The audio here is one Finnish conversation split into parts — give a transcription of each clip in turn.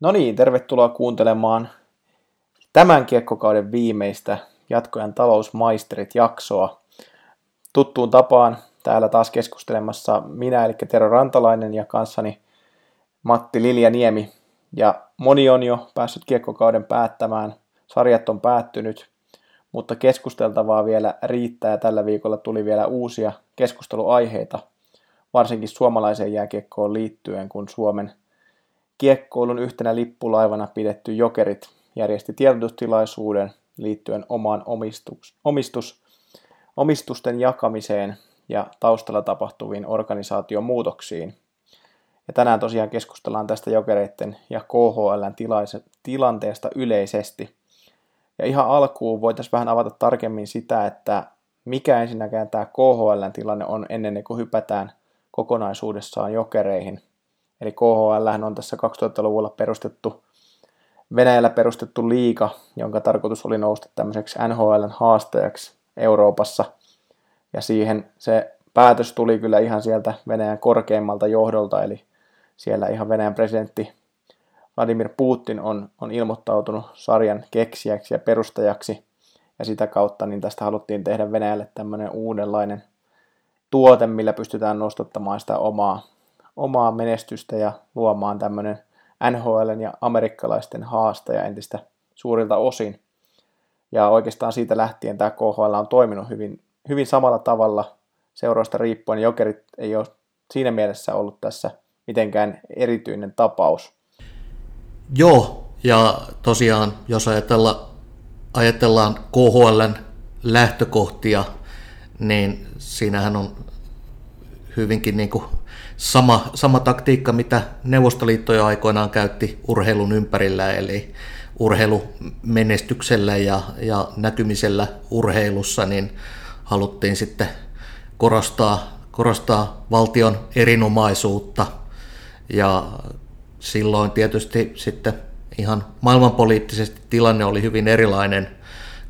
No niin, tervetuloa kuuntelemaan tämän kiekkokauden viimeistä jatkojan talousmaisterit jaksoa. Tuttuun tapaan täällä taas keskustelemassa minä, eli Tero Rantalainen ja kanssani Matti Liljaniemi. Ja moni on jo päässyt kiekkokauden päättämään, sarjat on päättynyt, mutta keskusteltavaa vielä riittää ja tällä viikolla tuli vielä uusia keskusteluaiheita, varsinkin suomalaiseen jääkiekkoon liittyen, kun Suomen kiekkoilun yhtenä lippulaivana pidetty Jokerit järjesti tiedotustilaisuuden liittyen omaan omistus, omistus, omistusten jakamiseen ja taustalla tapahtuviin organisaatiomuutoksiin. Ja tänään tosiaan keskustellaan tästä jokereiden ja KHLn tilanteesta yleisesti. Ja ihan alkuun voitaisiin vähän avata tarkemmin sitä, että mikä ensinnäkään tämä KHLn tilanne on ennen kuin hypätään kokonaisuudessaan jokereihin – Eli KHL on tässä 2000-luvulla perustettu, Venäjällä perustettu liiga, jonka tarkoitus oli nousta tämmöiseksi NHLn haastajaksi Euroopassa. Ja siihen se päätös tuli kyllä ihan sieltä Venäjän korkeimmalta johdolta, eli siellä ihan Venäjän presidentti Vladimir Putin on, on ilmoittautunut sarjan keksijäksi ja perustajaksi, ja sitä kautta niin tästä haluttiin tehdä Venäjälle tämmöinen uudenlainen tuote, millä pystytään nostattamaan sitä omaa omaa menestystä ja luomaan tämmöinen NHL ja amerikkalaisten haastaja entistä suurilta osin. Ja oikeastaan siitä lähtien tämä KHL on toiminut hyvin, hyvin samalla tavalla seuroista riippuen. Jokerit ei ole siinä mielessä ollut tässä mitenkään erityinen tapaus. Joo, ja tosiaan jos ajatellaan, ajatellaan KHLn lähtökohtia, niin siinähän on hyvinkin niin kuin sama, sama taktiikka, mitä Neuvostoliitto jo aikoinaan käytti urheilun ympärillä, eli urheilumenestyksellä ja, ja näkymisellä urheilussa, niin haluttiin sitten korostaa, korostaa valtion erinomaisuutta. Ja silloin tietysti sitten ihan maailmanpoliittisesti tilanne oli hyvin erilainen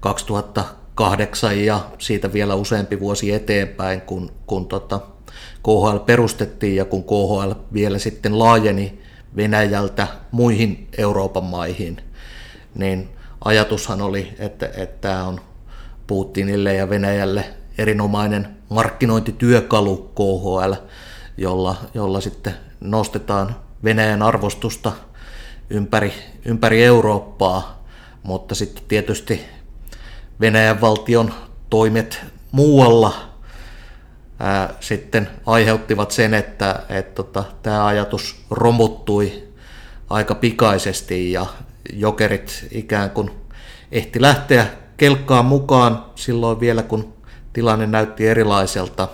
2008 ja siitä vielä useampi vuosi eteenpäin, kun, kun tota, KHL perustettiin ja kun KHL vielä sitten laajeni Venäjältä muihin Euroopan maihin, niin ajatushan oli, että, että tämä on Putinille ja Venäjälle erinomainen markkinointityökalu KHL, jolla, jolla sitten nostetaan Venäjän arvostusta ympäri, ympäri Eurooppaa, mutta sitten tietysti Venäjän valtion toimet muualla – ää, sitten aiheuttivat sen, että et, tota, tämä ajatus romuttui aika pikaisesti ja jokerit ikään kuin ehti lähteä kelkkaan mukaan silloin vielä, kun tilanne näytti erilaiselta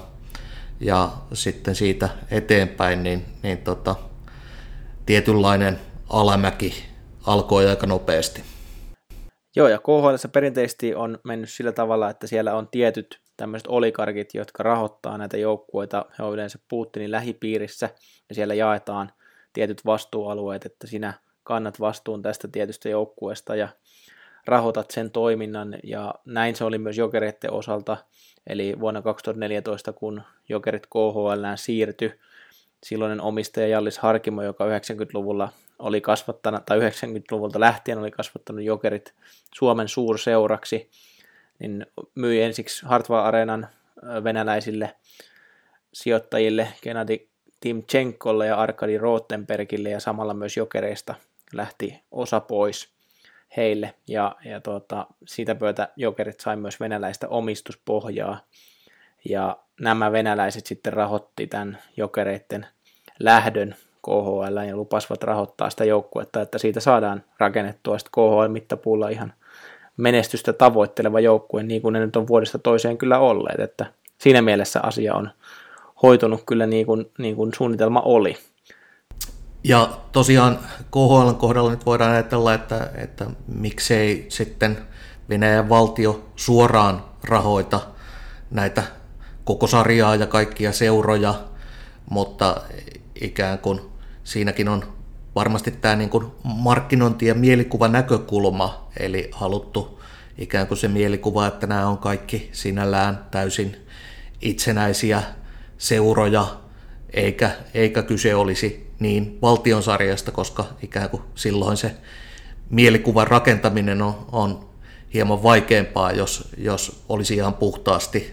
ja sitten siitä eteenpäin niin, niin tota, tietynlainen alamäki alkoi aika nopeasti. Joo, ja KHL perinteisesti on mennyt sillä tavalla, että siellä on tietyt tämmöiset olikarkit, jotka rahoittaa näitä joukkueita, he on yleensä Putinin lähipiirissä, ja siellä jaetaan tietyt vastuualueet, että sinä kannat vastuun tästä tietystä joukkueesta ja rahoitat sen toiminnan, ja näin se oli myös jokereiden osalta, eli vuonna 2014, kun jokerit KHL siirtyi, silloinen omistaja Jallis Harkimo, joka 90-luvulla oli kasvattanut, tai 90-luvulta lähtien oli kasvattanut jokerit Suomen suurseuraksi, niin myi ensiksi Hartwall Areenan venäläisille sijoittajille Gennady Timchenkolle ja Arkadi Rotenbergille ja samalla myös jokereista lähti osa pois heille. Ja, ja tuota, siitä pöytä jokerit sai myös venäläistä omistuspohjaa. Ja nämä venäläiset sitten rahoitti tämän jokereiden lähdön KHL ja lupasivat rahoittaa sitä joukkuetta, että siitä saadaan rakennettua sitten KHL-mittapuulla ihan – menestystä tavoitteleva joukkue, niin kuin ne nyt on vuodesta toiseen kyllä olleet, että siinä mielessä asia on hoitunut kyllä niin kuin, niin kuin suunnitelma oli. Ja tosiaan KHL kohdalla nyt voidaan ajatella, että, että miksei sitten Venäjän valtio suoraan rahoita näitä koko sarjaa ja kaikkia seuroja, mutta ikään kuin siinäkin on varmasti tämä niin kuin markkinointi- ja mielikuva näkökulma, eli haluttu ikään kuin se mielikuva, että nämä on kaikki sinällään täysin itsenäisiä seuroja, eikä, eikä kyse olisi niin valtionsarjasta, koska ikään kuin silloin se mielikuvan rakentaminen on, on hieman vaikeampaa, jos, jos olisi ihan puhtaasti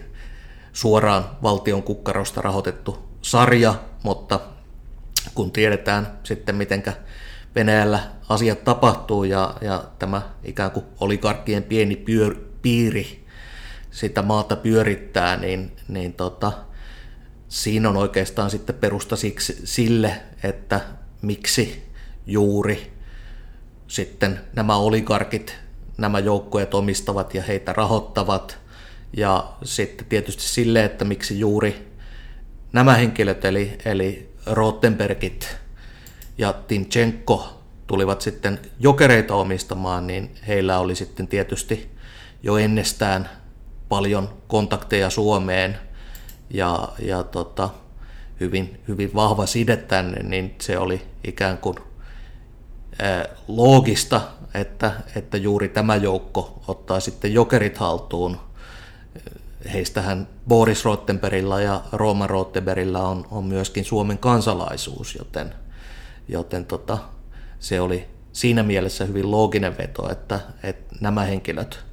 suoraan valtion kukkarosta rahoitettu sarja, mutta kun tiedetään sitten, mitenkä Venäjällä asiat tapahtuu ja, ja tämä ikään kuin oligarkkien pieni pyör, piiri sitä maata pyörittää, niin, niin tota, siinä on oikeastaan sitten perusta siksi, sille, että miksi juuri sitten nämä oligarkit nämä joukkueet omistavat ja heitä rahoittavat. Ja sitten tietysti sille, että miksi juuri nämä henkilöt, eli, eli Rottenbergit ja Timchenko tulivat sitten jokereita omistamaan, niin heillä oli sitten tietysti jo ennestään paljon kontakteja Suomeen ja, ja tota, hyvin, hyvin vahva side tänne, niin se oli ikään kuin loogista, että, että juuri tämä joukko ottaa sitten jokerit haltuun. Heistähän Boris Rottenbergillä ja Roman Rottenbergillä on, on myöskin Suomen kansalaisuus, joten, joten tota, se oli siinä mielessä hyvin looginen veto, että, että nämä henkilöt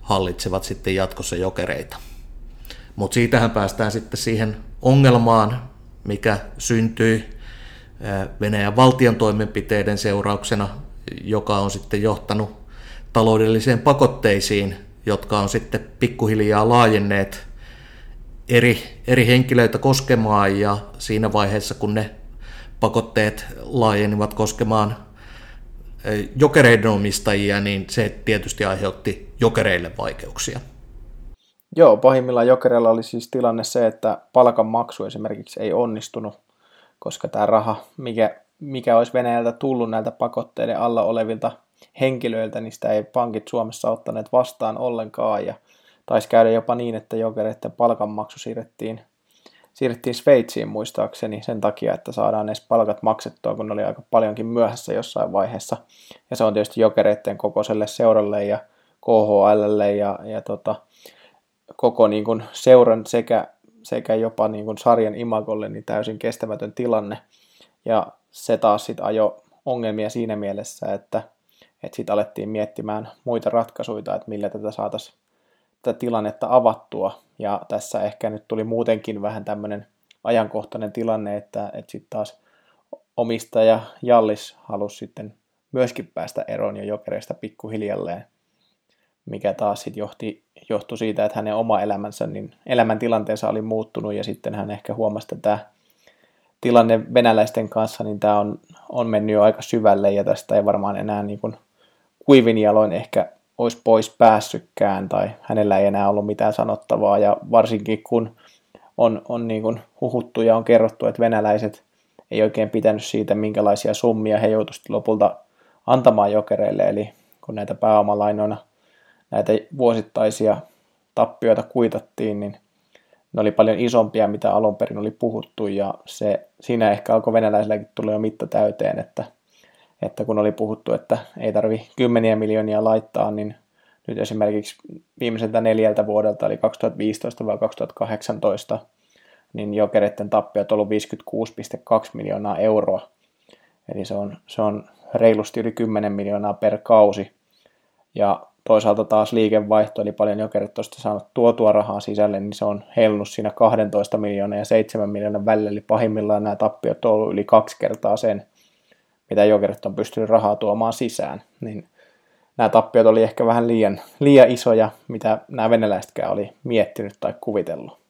hallitsevat sitten jatkossa jokereita. Mutta siitähän päästään sitten siihen ongelmaan, mikä syntyi Venäjän valtion toimenpiteiden seurauksena, joka on sitten johtanut taloudelliseen pakotteisiin, jotka on sitten pikkuhiljaa laajenneet eri, eri henkilöitä koskemaan ja siinä vaiheessa, kun ne pakotteet laajenivat koskemaan jokereiden omistajia, niin se tietysti aiheutti jokereille vaikeuksia. Joo, pahimmillaan jokereilla oli siis tilanne se, että palkanmaksu esimerkiksi ei onnistunut koska tämä raha, mikä, mikä olisi Venäjältä tullut näiltä pakotteiden alla olevilta henkilöiltä, niin sitä ei pankit Suomessa ottaneet vastaan ollenkaan, ja taisi käydä jopa niin, että jokereiden palkanmaksu siirrettiin, siirrettiin Sveitsiin muistaakseni sen takia, että saadaan edes palkat maksettua, kun ne oli aika paljonkin myöhässä jossain vaiheessa. Ja se on tietysti jokereiden kokoiselle seuralle ja KHLlle ja, ja tota, koko niin kuin seuran sekä sekä jopa niin kuin sarjan imagolle niin täysin kestämätön tilanne. Ja se taas sitten ajo ongelmia siinä mielessä, että, että sitten alettiin miettimään muita ratkaisuja, että millä tätä saataisiin tätä tilannetta avattua. Ja tässä ehkä nyt tuli muutenkin vähän tämmöinen ajankohtainen tilanne, että, että sitten taas omistaja Jallis halusi sitten myöskin päästä eroon jo jokereista pikkuhiljalleen mikä taas sitten johti, johtui siitä, että hänen oma elämänsä, niin elämäntilanteensa oli muuttunut ja sitten hän ehkä huomasi, että tämä tilanne venäläisten kanssa, niin tämä on, on mennyt jo aika syvälle ja tästä ei varmaan enää niin kuin kuivin jaloin ehkä olisi pois päässytkään tai hänellä ei enää ollut mitään sanottavaa. Ja varsinkin kun on, on niin kuin huhuttu ja on kerrottu, että venäläiset ei oikein pitänyt siitä, minkälaisia summia he joutuivat lopulta antamaan jokereille, eli kun näitä pääomalainoina – näitä vuosittaisia tappioita kuitattiin, niin ne oli paljon isompia, mitä alun perin oli puhuttu, ja se, siinä ehkä alkoi venäläisilläkin tulla jo mitta täyteen, että, että kun oli puhuttu, että ei tarvi kymmeniä miljoonia laittaa, niin nyt esimerkiksi viimeiseltä neljältä vuodelta, eli 2015 vai 2018, niin jokereiden tappiot on ollut 56,2 miljoonaa euroa. Eli se on, se on reilusti yli 10 miljoonaa per kausi. Ja toisaalta taas liikevaihto, eli paljon jokerit tuosta saanut tuotua rahaa sisälle, niin se on heilunut siinä 12 miljoonaa ja 7 miljoonan välillä, eli pahimmillaan nämä tappiot on ollut yli kaksi kertaa sen, mitä jokerit on pystynyt rahaa tuomaan sisään. Niin nämä tappiot oli ehkä vähän liian, liian isoja, mitä nämä venäläisetkään oli miettinyt tai kuvitellut.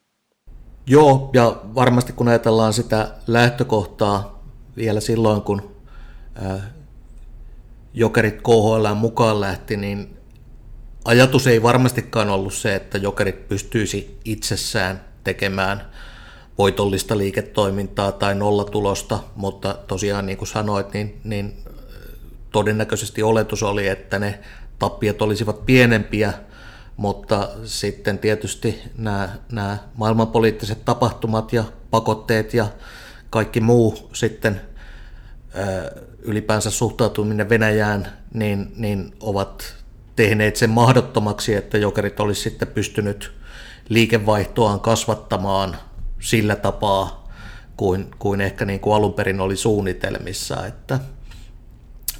Joo, ja varmasti kun ajatellaan sitä lähtökohtaa vielä silloin, kun jokerit KHL mukaan lähti, niin ajatus ei varmastikaan ollut se, että jokerit pystyisi itsessään tekemään voitollista liiketoimintaa tai nollatulosta, mutta tosiaan niin kuin sanoit, niin, niin todennäköisesti oletus oli, että ne tappiot olisivat pienempiä, mutta sitten tietysti nämä, nämä maailmanpoliittiset tapahtumat ja pakotteet ja kaikki muu sitten ylipäänsä suhtautuminen Venäjään, niin, niin ovat tehneet sen mahdottomaksi, että jokerit olisi sitten pystynyt liikevaihtoaan kasvattamaan sillä tapaa, kuin, kuin ehkä niin kuin alun perin oli suunnitelmissa, että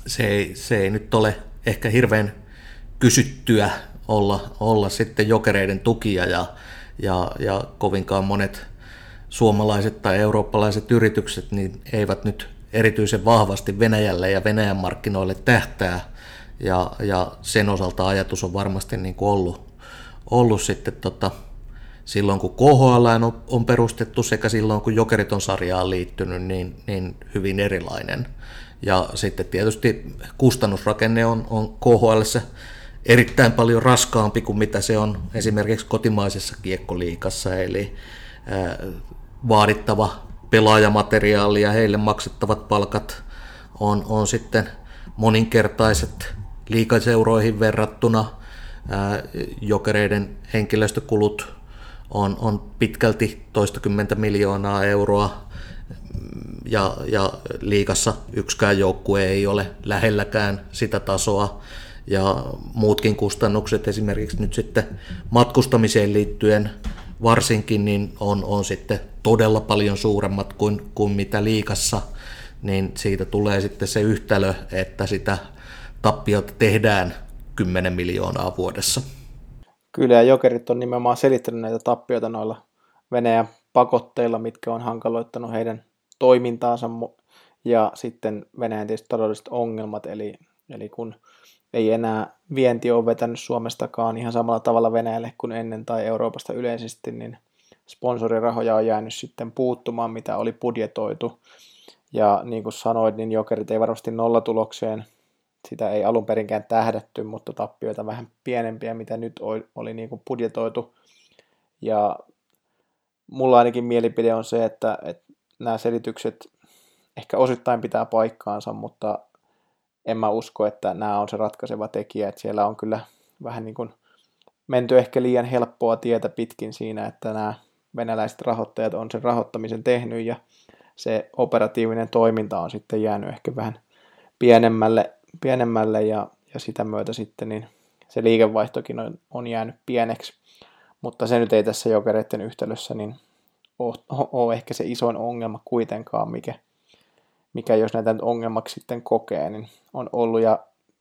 se ei, se ei nyt ole ehkä hirveän kysyttyä olla, olla sitten jokereiden tukia ja, ja, ja kovinkaan monet suomalaiset tai eurooppalaiset yritykset niin eivät nyt erityisen vahvasti Venäjälle ja Venäjän markkinoille tähtää. Ja, ja sen osalta ajatus on varmasti niin kuin ollut, ollut sitten tota, silloin kun KHL on, on perustettu sekä silloin kun Jokerit on sarjaan liittynyt, niin, niin hyvin erilainen. Ja sitten tietysti kustannusrakenne on, on KHL erittäin paljon raskaampi kuin mitä se on esimerkiksi kotimaisessa kiekkoliikassa, eli ää, vaadittava pelaajamateriaali ja heille maksettavat palkat on, on sitten moninkertaiset liikaseuroihin verrattuna. Ää, jokereiden henkilöstökulut on, on pitkälti toistakymmentä miljoonaa euroa. Ja, ja liikassa yksikään joukkue ei ole lähelläkään sitä tasoa. Ja muutkin kustannukset esimerkiksi nyt sitten matkustamiseen liittyen varsinkin niin on, on sitten todella paljon suuremmat kuin, kuin mitä liikassa, niin siitä tulee sitten se yhtälö, että sitä tappiota tehdään 10 miljoonaa vuodessa. Kyllä, ja jokerit on nimenomaan selittänyt näitä tappioita noilla Venäjän pakotteilla, mitkä on hankaloittanut heidän toimintaansa ja sitten Venäjän tietysti taloudelliset ongelmat, eli, eli kun ei enää vienti ole vetänyt Suomestakaan ihan samalla tavalla Venäjälle kuin ennen tai Euroopasta yleisesti, niin sponsorirahoja on jäänyt sitten puuttumaan, mitä oli budjetoitu. Ja niin kuin sanoit, niin jokerit ei varmasti nollatulokseen, sitä ei alun perinkään tähdätty, mutta tappioita vähän pienempiä, mitä nyt oli, niin kuin budjetoitu. Ja mulla ainakin mielipide on se, että, että nämä selitykset ehkä osittain pitää paikkaansa, mutta en mä usko, että nämä on se ratkaiseva tekijä, että siellä on kyllä vähän niin kuin menty ehkä liian helppoa tietä pitkin siinä, että nämä venäläiset rahoittajat on sen rahoittamisen tehnyt ja se operatiivinen toiminta on sitten jäänyt ehkä vähän pienemmälle, pienemmälle ja, ja sitä myötä sitten niin se liikevaihtokin on, on jäänyt pieneksi. Mutta se nyt ei tässä jokereiden yhtälössä niin ole, ole ehkä se isoin ongelma kuitenkaan, mikä, mikä jos näitä ongelmaksi sitten kokee, niin on ollut ja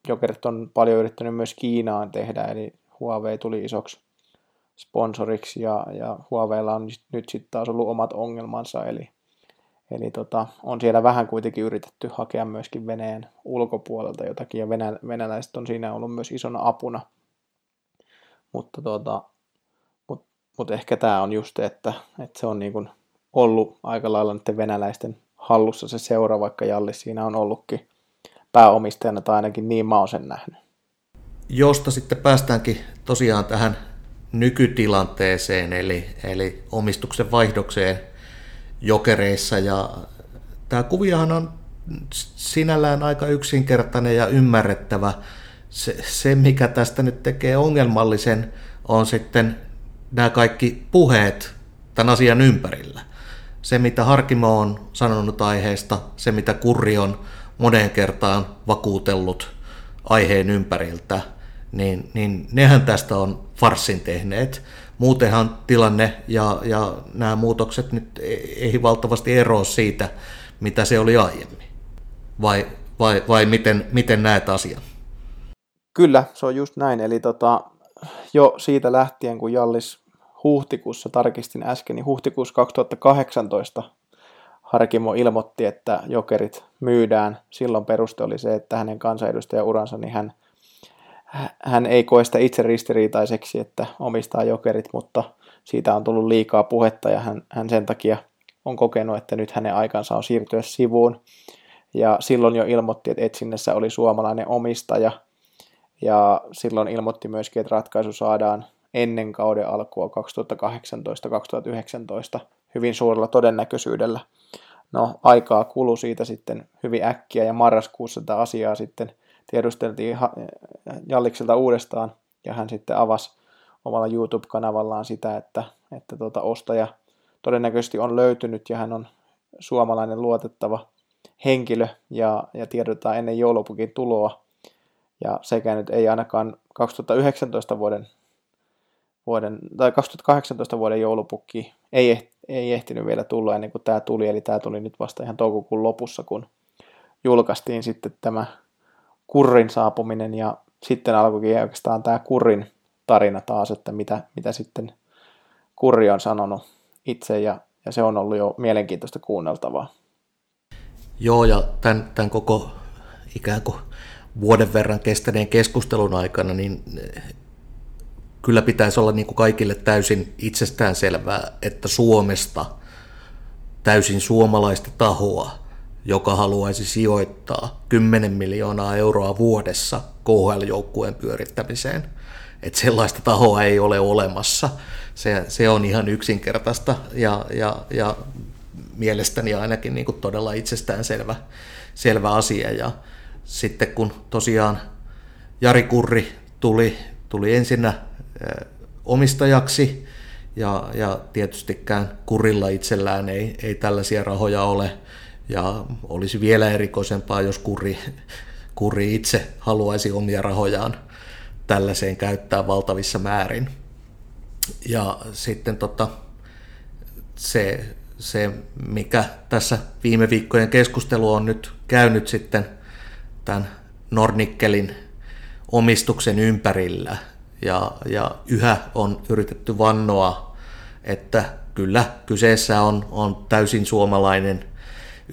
Jokerit on paljon yrittänyt myös Kiinaan tehdä, eli Huawei tuli isoksi sponsoriksi ja, ja Huaweilla on nyt sitten taas ollut omat ongelmansa, eli, eli tota, on siellä vähän kuitenkin yritetty hakea myöskin Venäjän ulkopuolelta jotakin, ja venä, venäläiset on siinä ollut myös isona apuna. Mutta tota, mut, mut ehkä tämä on just, että, että se on niin ollut aika lailla nyt venäläisten hallussa se seura, vaikka Jalli siinä on ollutkin pääomistajana, tai ainakin niin mä oon sen nähnyt. Josta sitten päästäänkin tosiaan tähän nykytilanteeseen, eli, eli omistuksen vaihdokseen jokereissa. Ja tämä kuviahan on sinällään aika yksinkertainen ja ymmärrettävä. Se, se, mikä tästä nyt tekee ongelmallisen, on sitten nämä kaikki puheet tämän asian ympärillä se, mitä Harkimo on sanonut aiheesta, se, mitä Kurri on moneen kertaan vakuutellut aiheen ympäriltä, niin, niin nehän tästä on farssin tehneet. Muutenhan tilanne ja, ja nämä muutokset nyt ei valtavasti eroa siitä, mitä se oli aiemmin. Vai, vai, vai miten, miten näet asian? Kyllä, se on just näin. Eli tota, jo siitä lähtien, kun Jallis huhtikuussa, tarkistin äsken, niin huhtikuussa 2018 Harkimo ilmoitti, että jokerit myydään. Silloin peruste oli se, että hänen kansanedustajauransa, niin hän, hän ei koe sitä itse ristiriitaiseksi, että omistaa jokerit, mutta siitä on tullut liikaa puhetta ja hän, hän sen takia on kokenut, että nyt hänen aikansa on siirtyä sivuun. Ja silloin jo ilmoitti, että etsinnässä oli suomalainen omistaja. Ja silloin ilmoitti myöskin, että ratkaisu saadaan ennen kauden alkua 2018-2019 hyvin suurella todennäköisyydellä. No, aikaa kului siitä sitten hyvin äkkiä ja marraskuussa tätä asiaa sitten tiedusteltiin Jallikselta uudestaan ja hän sitten avasi omalla YouTube-kanavallaan sitä, että, että tuota ostaja todennäköisesti on löytynyt ja hän on suomalainen luotettava henkilö ja, ja tiedotetaan ennen joulupukin tuloa. Ja sekä nyt ei ainakaan 2019 vuoden vuoden, tai 2018 vuoden joulupukki ei ei ehtinyt vielä tulla ennen kuin tämä tuli, eli tämä tuli nyt vasta ihan toukokuun lopussa, kun julkaistiin sitten tämä kurrin saapuminen ja sitten alkoikin oikeastaan tämä kurrin tarina taas, että mitä, mitä sitten kurri on sanonut itse ja, ja se on ollut jo mielenkiintoista kuunneltavaa. Joo, ja tämän, tämän koko ikään kuin vuoden verran kestäneen keskustelun aikana, niin eh, kyllä pitäisi olla niin kuin kaikille täysin itsestään selvää, että Suomesta täysin suomalaista tahoa, joka haluaisi sijoittaa 10 miljoonaa euroa vuodessa KHL-joukkueen pyörittämiseen. Että sellaista tahoa ei ole olemassa. Se, se on ihan yksinkertaista ja, ja, ja mielestäni ainakin niin kuin todella itsestään selvä, selvä asia. Ja sitten kun tosiaan Jari Kurri tuli, tuli ensinnä omistajaksi, ja, ja tietystikään kurilla itsellään ei, ei tällaisia rahoja ole, ja olisi vielä erikoisempaa, jos kuri, kuri itse haluaisi omia rahojaan tällaiseen käyttää valtavissa määrin. Ja sitten tota, se se, mikä tässä viime viikkojen keskustelu on nyt käynyt sitten tämän Nornikkelin omistuksen ympärillä. Ja, ja yhä on yritetty vannoa, että kyllä kyseessä on, on täysin suomalainen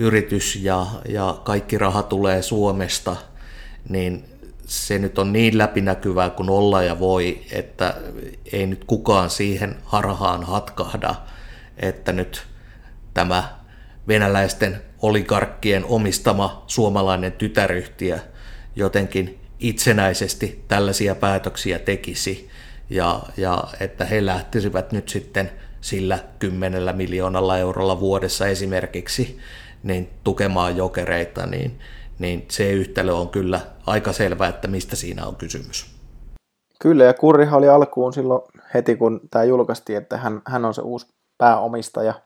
yritys ja, ja kaikki raha tulee Suomesta, niin se nyt on niin läpinäkyvää kuin olla ja voi, että ei nyt kukaan siihen harhaan hatkahda, että nyt tämä venäläisten oligarkkien omistama suomalainen tytäryhtiö jotenkin itsenäisesti tällaisia päätöksiä tekisi ja, ja että he lähtisivät nyt sitten sillä kymmenellä miljoonalla eurolla vuodessa esimerkiksi niin tukemaan jokereita, niin, niin se yhtälö on kyllä aika selvä, että mistä siinä on kysymys. Kyllä, ja Kurrihan oli alkuun silloin heti, kun tämä julkaistiin, että hän, hän on se uusi pääomistaja –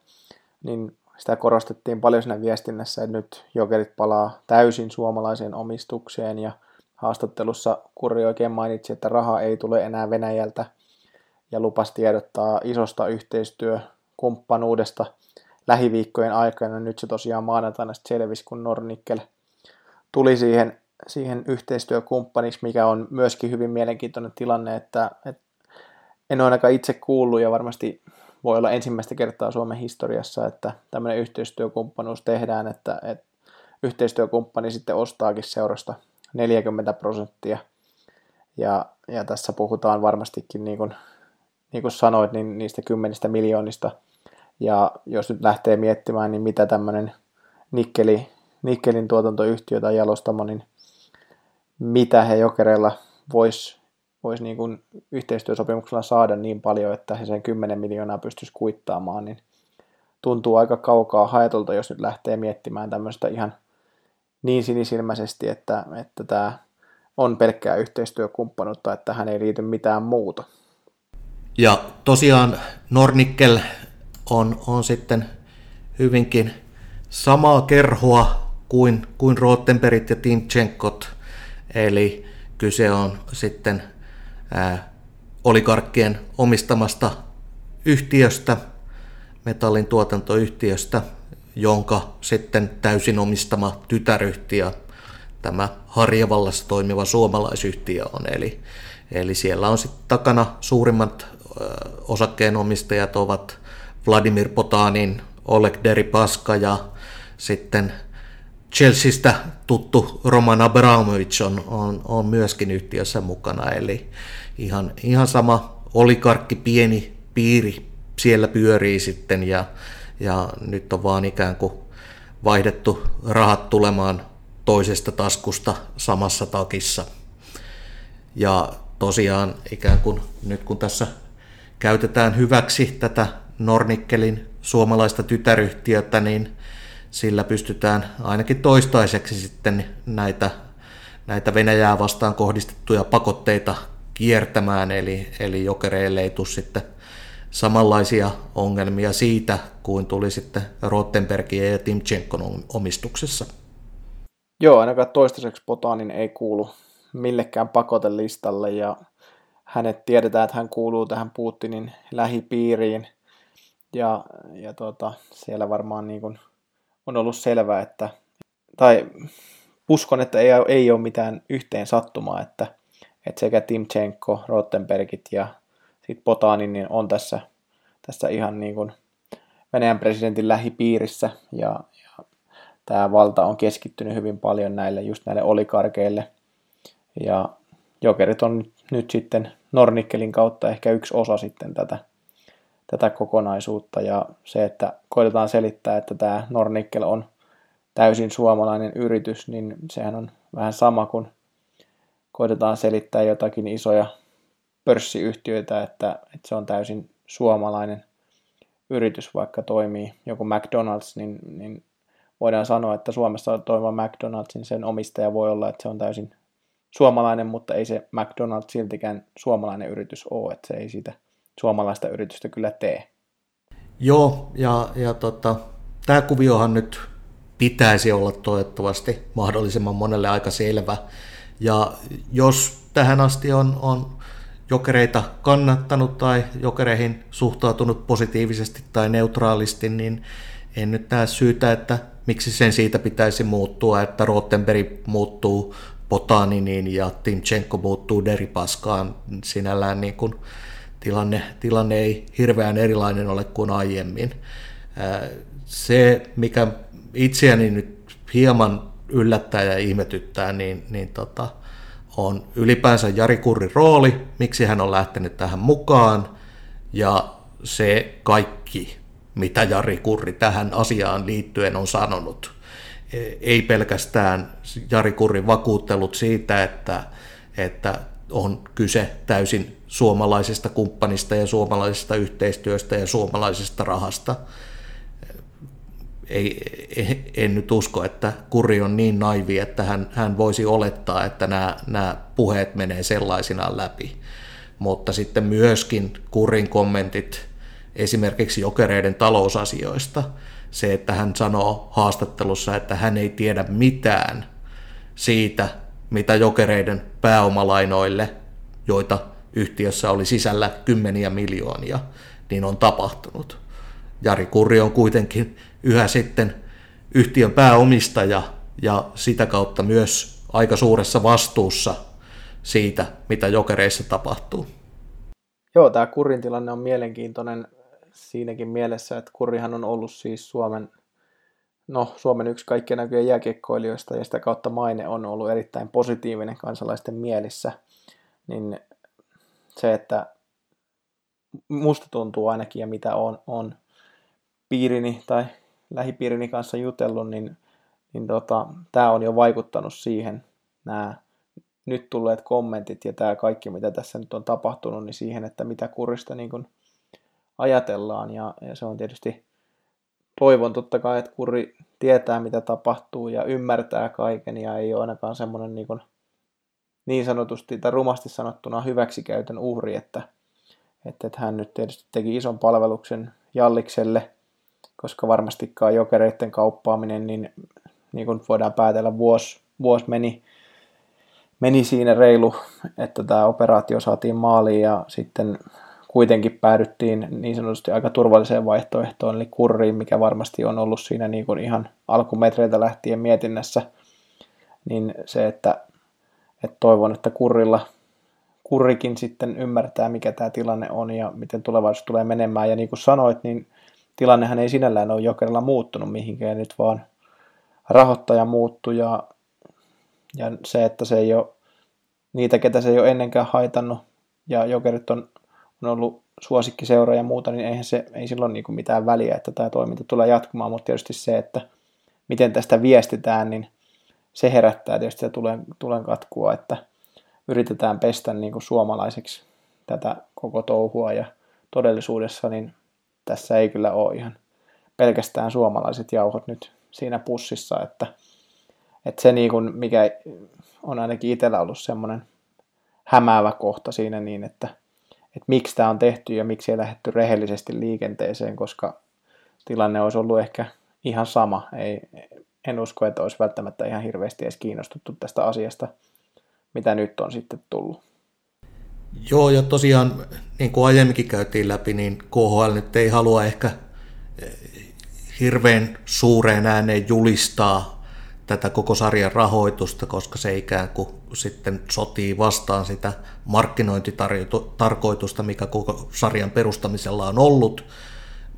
niin sitä korostettiin paljon siinä viestinnässä, että nyt jokerit palaa täysin suomalaiseen omistukseen ja haastattelussa Kurri oikein mainitsi, että raha ei tule enää Venäjältä ja lupasi tiedottaa isosta yhteistyökumppanuudesta lähiviikkojen aikana. Nyt se tosiaan maanantaina selvisi, kun Nornickel tuli siihen, siihen yhteistyökumppaniksi, mikä on myöskin hyvin mielenkiintoinen tilanne, että, että en ole ainakaan itse kuullut ja varmasti voi olla ensimmäistä kertaa Suomen historiassa, että tämmöinen yhteistyökumppanuus tehdään, että, että yhteistyökumppani sitten ostaakin seurasta 40 prosenttia. Ja, ja tässä puhutaan varmastikin, niin kuin, niin kuin sanoit, niin niistä kymmenistä miljoonista. Ja jos nyt lähtee miettimään, niin mitä tämmöinen nikkeli, nikkelin tuotantoyhtiö tai jalostamo, niin mitä he jokereilla voisi voisi niin kuin yhteistyösopimuksella saada niin paljon, että he sen 10 miljoonaa pystyisi kuittaamaan, niin tuntuu aika kaukaa haetulta, jos nyt lähtee miettimään tämmöistä ihan niin sinisilmäisesti, että, että tämä on pelkkää yhteistyökumppanuutta, että tähän ei liity mitään muuta. Ja tosiaan Nornickel on, on sitten hyvinkin samaa kerhoa kuin, kuin Rottenbergit ja Timchenkot, eli kyse on sitten oligarkkien omistamasta yhtiöstä, metallin tuotantoyhtiöstä, jonka sitten täysin omistama tytäryhtiö, tämä Harjavallassa toimiva suomalaisyhtiö on. Eli, eli siellä on sitten takana suurimmat osakkeenomistajat ovat Vladimir Potanin, Oleg Deripaska ja sitten Chelseastä tuttu Roman Abramovich on, on, on myöskin yhtiössä mukana, eli ihan, ihan sama olikarkki, pieni piiri siellä pyörii sitten ja, ja nyt on vaan ikään kuin vaihdettu rahat tulemaan toisesta taskusta samassa takissa. Ja tosiaan ikään kuin nyt kun tässä käytetään hyväksi tätä Nornikkelin suomalaista tytäryhtiötä, niin sillä pystytään ainakin toistaiseksi sitten näitä, näitä Venäjää vastaan kohdistettuja pakotteita kiertämään, eli, eli jokereille ei tule sitten samanlaisia ongelmia siitä, kuin tuli sitten Rottenbergin ja Timchenkon omistuksessa. Joo, ainakaan toistaiseksi Potanin ei kuulu millekään pakotelistalle ja hänet tiedetään, että hän kuuluu tähän Putinin lähipiiriin. Ja, ja tota, siellä varmaan niin kuin on ollut selvää, että, tai uskon, että ei, ei ole mitään yhteen sattumaa, että, että sekä Timchenko, Rottenbergit ja sitten Potanin niin on tässä, tässä ihan niin kuin Venäjän presidentin lähipiirissä. Ja, ja tämä valta on keskittynyt hyvin paljon näille, just näille olikarkeille ja jokerit on nyt, nyt sitten Nornikkelin kautta ehkä yksi osa sitten tätä, tätä kokonaisuutta ja se, että koitetaan selittää, että tämä Nornikkel on täysin suomalainen yritys, niin sehän on vähän sama kuin koitetaan selittää jotakin isoja pörssiyhtiöitä, että, että se on täysin suomalainen yritys, vaikka toimii joku McDonald's, niin, niin voidaan sanoa, että Suomessa toimiva McDonald's, niin sen omistaja voi olla, että se on täysin suomalainen, mutta ei se McDonald's siltikään suomalainen yritys ole, että se ei siitä suomalaista yritystä kyllä tee. Joo, ja, ja tota, tämä kuviohan nyt pitäisi olla toivottavasti mahdollisimman monelle aika selvä. Ja jos tähän asti on, on jokereita kannattanut tai jokereihin suhtautunut positiivisesti tai neutraalisti, niin en nyt näe syytä, että miksi sen siitä pitäisi muuttua, että Rottenberg muuttuu Potaniniin ja Timchenko muuttuu Deripaskaan. Sinällään niin kuin tilanne, tilanne ei hirveän erilainen ole kuin aiemmin. Se, mikä itseäni nyt hieman yllättää ja ihmetyttää, niin, niin tota, on ylipäänsä Jari Kurrin rooli, miksi hän on lähtenyt tähän mukaan, ja se kaikki, mitä Jari Kurri tähän asiaan liittyen on sanonut. Ei pelkästään Jari Kurrin vakuuttelut siitä, että, että on kyse täysin suomalaisesta kumppanista ja suomalaisesta yhteistyöstä ja suomalaisesta rahasta, ei, en nyt usko, että Kuri on niin naivi, että hän, hän voisi olettaa, että nämä, nämä puheet menee sellaisinaan läpi. Mutta sitten myöskin Kurin kommentit esimerkiksi jokereiden talousasioista, se, että hän sanoo haastattelussa, että hän ei tiedä mitään siitä, mitä jokereiden pääomalainoille, joita yhtiössä oli sisällä kymmeniä miljoonia, niin on tapahtunut. Jari Kurri on kuitenkin yhä sitten yhtiön pääomistaja ja sitä kautta myös aika suuressa vastuussa siitä, mitä jokereissa tapahtuu. Joo, tämä Kurin tilanne on mielenkiintoinen siinäkin mielessä, että Kurihan on ollut siis Suomen, no, Suomen yksi kaikkien näköjen jääkiekkoilijoista ja sitä kautta maine on ollut erittäin positiivinen kansalaisten mielissä, niin se, että musta tuntuu ainakin ja mitä on, on piirini tai lähipiirini kanssa jutellut, niin, niin tota, tämä on jo vaikuttanut siihen, nämä nyt tulleet kommentit ja tämä kaikki, mitä tässä nyt on tapahtunut, niin siihen, että mitä kurista niin kuin ajatellaan. Ja, ja se on tietysti, toivon totta kai, että kuri tietää, mitä tapahtuu ja ymmärtää kaiken ja ei ole ainakaan semmoinen niin, kuin, niin sanotusti tai rumasti sanottuna hyväksikäytön uhri, että, että, että hän nyt tietysti teki ison palveluksen Jallikselle – koska varmastikaan jokereiden kauppaaminen, niin, niin kuin voidaan päätellä, vuosi, vuosi meni, meni siinä reilu, että tämä operaatio saatiin maaliin ja sitten kuitenkin päädyttiin niin sanotusti aika turvalliseen vaihtoehtoon, eli kurriin, mikä varmasti on ollut siinä niin kuin ihan alkumetreiltä lähtien mietinnässä, niin se, että, että toivon, että kurrilla, kurrikin sitten ymmärtää, mikä tämä tilanne on ja miten tulevaisuus tulee menemään, ja niin kuin sanoit, niin tilannehan ei sinällään ole jokerilla muuttunut mihinkään, nyt vaan rahoittaja muuttui ja, ja se, että se ei ole niitä, ketä se ei ole ennenkään haitannut ja jokerit on, on ollut suosikkiseura ja muuta, niin eihän se, ei silloin niin mitään väliä, että tämä toiminta tulee jatkumaan, mutta tietysti se, että miten tästä viestitään, niin se herättää tietysti ja tulen, tulen katkua, että yritetään pestä niin kuin suomalaiseksi tätä koko touhua ja todellisuudessa niin tässä ei kyllä ole ihan pelkästään suomalaiset jauhot nyt siinä pussissa, että, että se niin kuin, mikä on ainakin itsellä ollut semmoinen hämäävä kohta siinä niin, että, että miksi tämä on tehty ja miksi ei lähdetty rehellisesti liikenteeseen, koska tilanne olisi ollut ehkä ihan sama. Ei, en usko, että olisi välttämättä ihan hirveästi edes kiinnostuttu tästä asiasta, mitä nyt on sitten tullut. Joo, ja tosiaan niin kuin aiemminkin käytiin läpi, niin KHL nyt ei halua ehkä eh, hirveän suureen ääneen julistaa tätä koko sarjan rahoitusta, koska se ikään kuin sitten sotii vastaan sitä markkinointitarkoitusta, mikä koko sarjan perustamisella on ollut,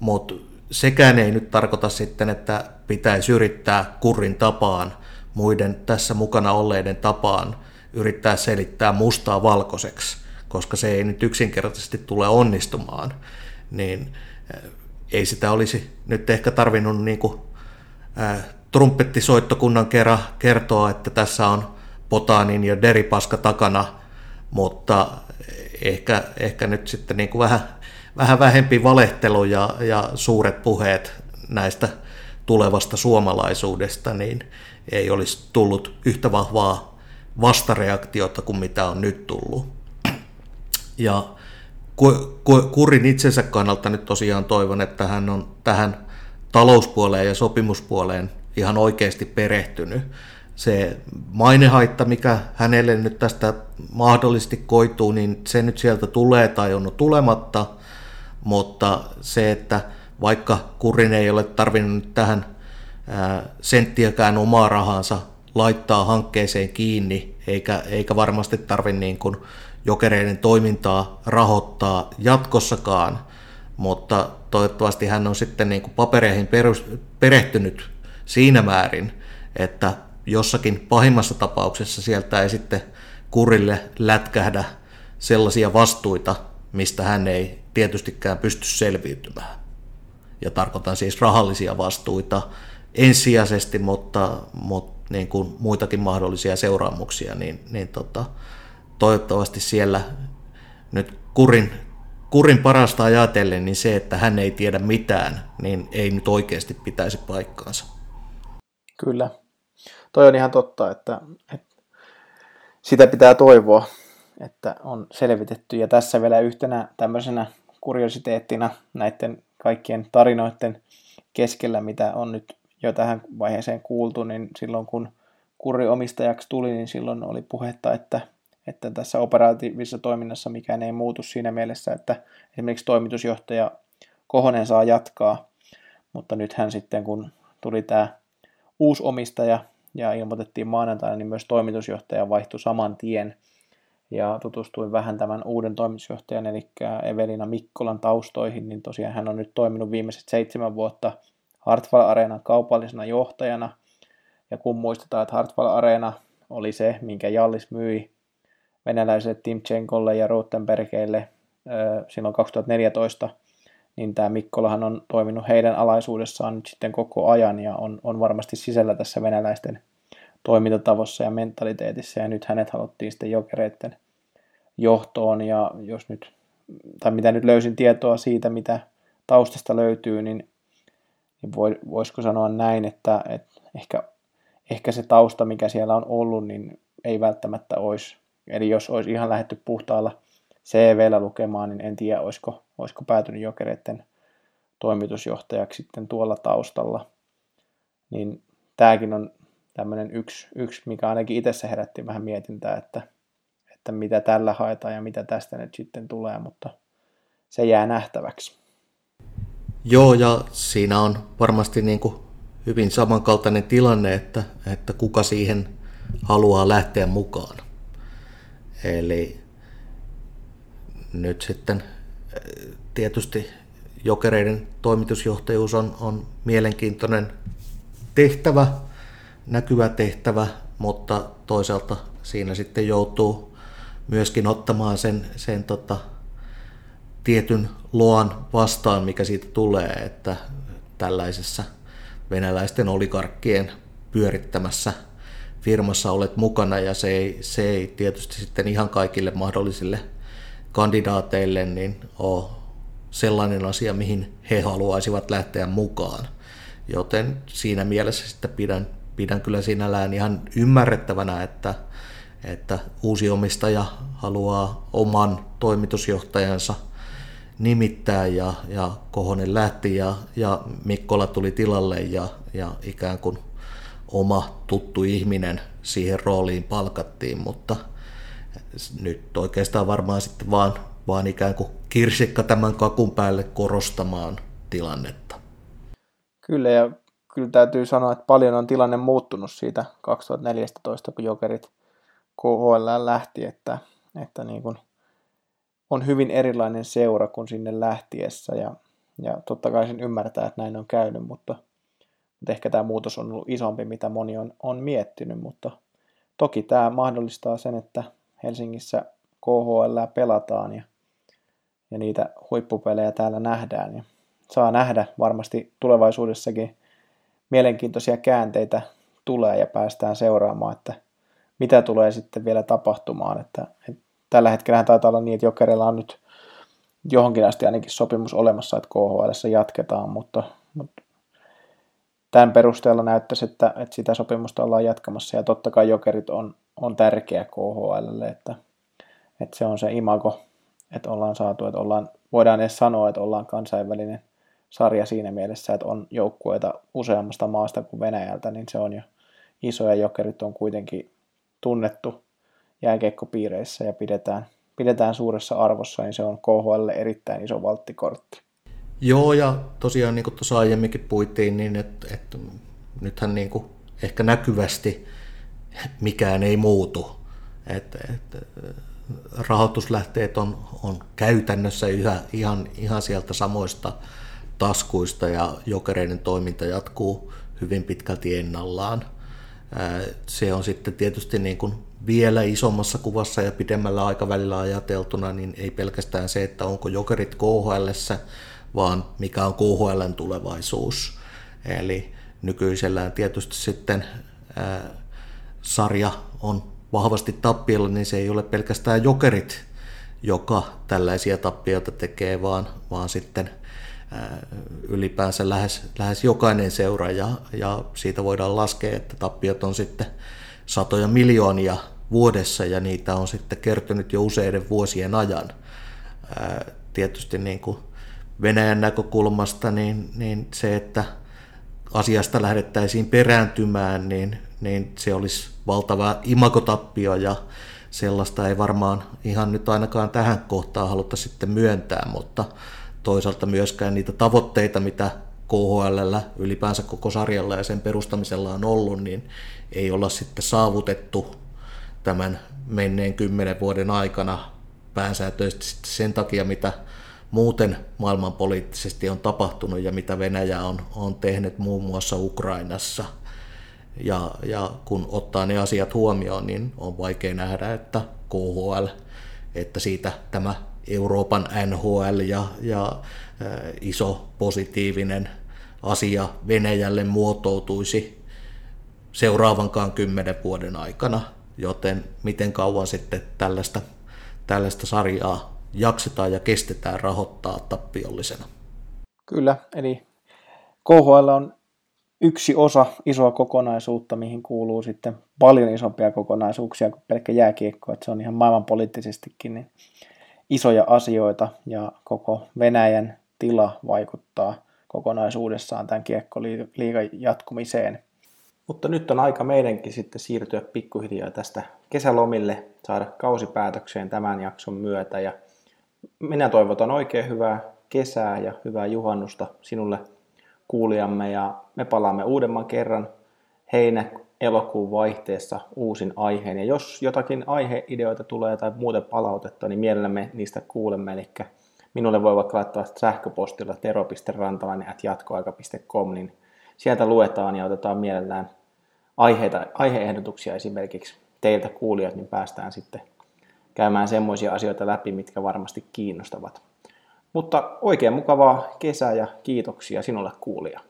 mutta sekään ei nyt tarkoita sitten, että pitäisi yrittää kurrin tapaan, muiden tässä mukana olleiden tapaan, yrittää selittää mustaa valkoiseksi, koska se ei nyt yksinkertaisesti tule onnistumaan, niin eh, ei sitä olisi nyt ehkä tarvinnut niin kuin, ää, eh, trumpettisoittokunnan kerran kertoa, että tässä on Potanin ja Deripaska takana, mutta ehkä, ehkä nyt sitten niin kuin vähän, vähän vähempi valehtelu ja, ja suuret puheet näistä tulevasta suomalaisuudesta, niin ei olisi tullut yhtä vahvaa vastareaktiota kuin mitä on nyt tullut. Ja Kurin itsensä kannalta nyt tosiaan toivon, että hän on tähän talouspuoleen ja sopimuspuoleen ihan oikeasti perehtynyt. Se mainehaitta, mikä hänelle nyt tästä mahdollisesti koituu, niin se nyt sieltä tulee tai on tulematta, mutta se, että vaikka Kurin ei ole tarvinnut tähän senttiäkään omaa rahansa laittaa hankkeeseen kiinni, eikä, eikä varmasti tarvitse niin kuin jokereiden toimintaa rahoittaa jatkossakaan, mutta toivottavasti hän on sitten niin kuin papereihin perehtynyt siinä määrin, että jossakin pahimmassa tapauksessa sieltä ei sitten kurille lätkähdä sellaisia vastuita, mistä hän ei tietystikään pysty selviytymään. Ja tarkoitan siis rahallisia vastuita ensisijaisesti, mutta, mutta niin kuin muitakin mahdollisia seuraamuksia, niin, niin tota, toivottavasti siellä nyt kurin, kurin parasta ajatellen, niin se, että hän ei tiedä mitään, niin ei nyt oikeasti pitäisi paikkaansa. Kyllä. Toi on ihan totta, että, että sitä pitää toivoa, että on selvitetty. Ja tässä vielä yhtenä tämmöisenä kuriositeettina näiden kaikkien tarinoiden keskellä, mitä on nyt jo tähän vaiheeseen kuultu, niin silloin kun kurri omistajaksi tuli, niin silloin oli puhetta, että, että tässä operatiivisessa toiminnassa mikään ei muutu siinä mielessä, että esimerkiksi toimitusjohtaja Kohonen saa jatkaa, mutta nythän sitten kun tuli tämä uusi omistaja ja ilmoitettiin maanantaina, niin myös toimitusjohtaja vaihtui saman tien. Ja tutustuin vähän tämän uuden toimitusjohtajan, eli Evelina Mikkolan taustoihin, niin tosiaan hän on nyt toiminut viimeiset seitsemän vuotta Hartwall Areenan kaupallisena johtajana. Ja kun muistetaan, että Hartwall Areena oli se, minkä Jallis myi venäläiselle Timchenkolle ja Rotenbergeille silloin 2014, niin tämä Mikkolahan on toiminut heidän alaisuudessaan nyt sitten koko ajan ja on, on varmasti sisällä tässä venäläisten toimintatavossa ja mentaliteetissa ja nyt hänet haluttiin sitten jokereiden johtoon ja jos nyt, tai mitä nyt löysin tietoa siitä, mitä taustasta löytyy, niin, niin voi, voisiko sanoa näin, että, että ehkä, ehkä se tausta, mikä siellä on ollut, niin ei välttämättä olisi, eli jos olisi ihan lähetty puhtaalla CVllä lukemaan, niin en tiedä, olisiko, olisiko päätynyt jokereiden toimitusjohtajaksi sitten tuolla taustalla. Niin tämäkin on tämmöinen yksi, yksi, mikä ainakin itsessä herätti vähän mietintää, että, että mitä tällä haetaan ja mitä tästä nyt sitten tulee, mutta se jää nähtäväksi. Joo, ja siinä on varmasti niin kuin hyvin samankaltainen tilanne, että, että kuka siihen haluaa lähteä mukaan. Eli nyt sitten tietysti jokereiden toimitusjohtajuus on, on mielenkiintoinen tehtävä, näkyvä tehtävä, mutta toisaalta siinä sitten joutuu myöskin ottamaan sen, sen tota, tietyn loan vastaan, mikä siitä tulee, että tällaisessa venäläisten oligarkkien pyörittämässä firmassa olet mukana ja se ei, se ei tietysti sitten ihan kaikille mahdollisille kandidaateille niin ole sellainen asia, mihin he haluaisivat lähteä mukaan. Joten siinä mielessä sitten pidän, pidän kyllä sinällään ihan ymmärrettävänä, että, että uusi omistaja haluaa oman toimitusjohtajansa nimittää ja, ja Kohonen lähti ja, ja Mikkola tuli tilalle ja, ja ikään kuin oma tuttu ihminen siihen rooliin palkattiin, mutta nyt oikeastaan varmaan sitten vaan, vaan ikään kuin kirsikka tämän kakun päälle korostamaan tilannetta. Kyllä, ja kyllä täytyy sanoa, että paljon on tilanne muuttunut siitä 2014, kun Jokerit KHL lähti, että, että niin kuin on hyvin erilainen seura kuin sinne lähtiessä, ja, ja totta kai sen ymmärtää, että näin on käynyt, mutta, mutta ehkä tämä muutos on ollut isompi, mitä moni on, on miettinyt, mutta toki tämä mahdollistaa sen, että Helsingissä KHL pelataan ja, ja niitä huippupelejä täällä nähdään. Ja saa nähdä varmasti tulevaisuudessakin mielenkiintoisia käänteitä tulee ja päästään seuraamaan, että mitä tulee sitten vielä tapahtumaan. Että, että tällä hetkellä taitaa olla niin, että Jokerilla on nyt johonkin asti ainakin sopimus olemassa, että KHL jatketaan, mutta, mutta tämän perusteella näyttäisi, että, että sitä sopimusta ollaan jatkamassa ja totta kai Jokerit on, on tärkeä KHL, että, että se on se imago, että ollaan saatu, että ollaan, voidaan edes sanoa, että ollaan kansainvälinen sarja siinä mielessä, että on joukkueita useammasta maasta kuin Venäjältä, niin se on jo iso ja Jokerit on kuitenkin tunnettu jääkeikkopiireissä ja pidetään, pidetään suuressa arvossa, niin se on KHL erittäin iso valttikortti. Joo, ja tosiaan niin kuin tuossa aiemminkin puittiin, niin että, että nythän niin kuin ehkä näkyvästi mikään ei muutu. Että, että rahoituslähteet on, on käytännössä yhä, ihan, ihan sieltä samoista taskuista ja jokereiden toiminta jatkuu hyvin pitkälti ennallaan. Se on sitten tietysti niin kuin vielä isommassa kuvassa ja pidemmällä aikavälillä ajateltuna, niin ei pelkästään se, että onko jokerit KHL, vaan mikä on KHLn tulevaisuus. Eli nykyisellään tietysti sitten ää, sarja on vahvasti tappiolla, niin se ei ole pelkästään jokerit, joka tällaisia tappioita tekee, vaan, vaan sitten ylipäänsä lähes, lähes jokainen seura ja, ja siitä voidaan laskea, että tappiot on sitten satoja miljoonia vuodessa ja niitä on sitten kertynyt jo useiden vuosien ajan. Tietysti niin kuin Venäjän näkökulmasta niin, niin se, että asiasta lähdettäisiin perääntymään, niin, niin se olisi valtava imakotappio ja sellaista ei varmaan ihan nyt ainakaan tähän kohtaan haluta sitten myöntää, mutta toisaalta myöskään niitä tavoitteita, mitä KHL ylipäänsä koko sarjalla ja sen perustamisella on ollut, niin ei olla sitten saavutettu tämän menneen kymmenen vuoden aikana pääsääntöisesti sen takia, mitä muuten maailmanpoliittisesti on tapahtunut ja mitä Venäjä on, on tehnyt muun muassa Ukrainassa. Ja, ja kun ottaa ne asiat huomioon, niin on vaikea nähdä, että KHL, että siitä tämä Euroopan NHL ja, ja iso positiivinen asia Venäjälle muotoutuisi seuraavankaan kymmenen vuoden aikana, joten miten kauan sitten tällaista, tällaista sarjaa jaksetaan ja kestetään rahoittaa tappiollisena. Kyllä, eli KHL on yksi osa isoa kokonaisuutta, mihin kuuluu sitten paljon isompia kokonaisuuksia kuin pelkkä jääkiekko, että se on ihan maailmanpoliittisestikin niin isoja asioita ja koko Venäjän tila vaikuttaa kokonaisuudessaan tämän kiekkoliigan jatkumiseen. Mutta nyt on aika meidänkin sitten siirtyä pikkuhiljaa tästä kesälomille, saada kausipäätökseen tämän jakson myötä ja minä toivotan oikein hyvää kesää ja hyvää juhannusta sinulle kuulijamme ja me palaamme uudemman kerran heinä elokuun vaihteessa uusin aiheen. Ja jos jotakin aiheideoita tulee tai muuten palautetta, niin mielellämme niistä kuulemme. Eli minulle voi vaikka laittaa sähköpostilla tero.rantalainen.jatkoaika.com, niin sieltä luetaan ja otetaan mielellään aiheita, aiheehdotuksia esimerkiksi teiltä kuulijat, niin päästään sitten käymään semmoisia asioita läpi, mitkä varmasti kiinnostavat. Mutta oikein mukavaa kesää ja kiitoksia sinulle kuulija.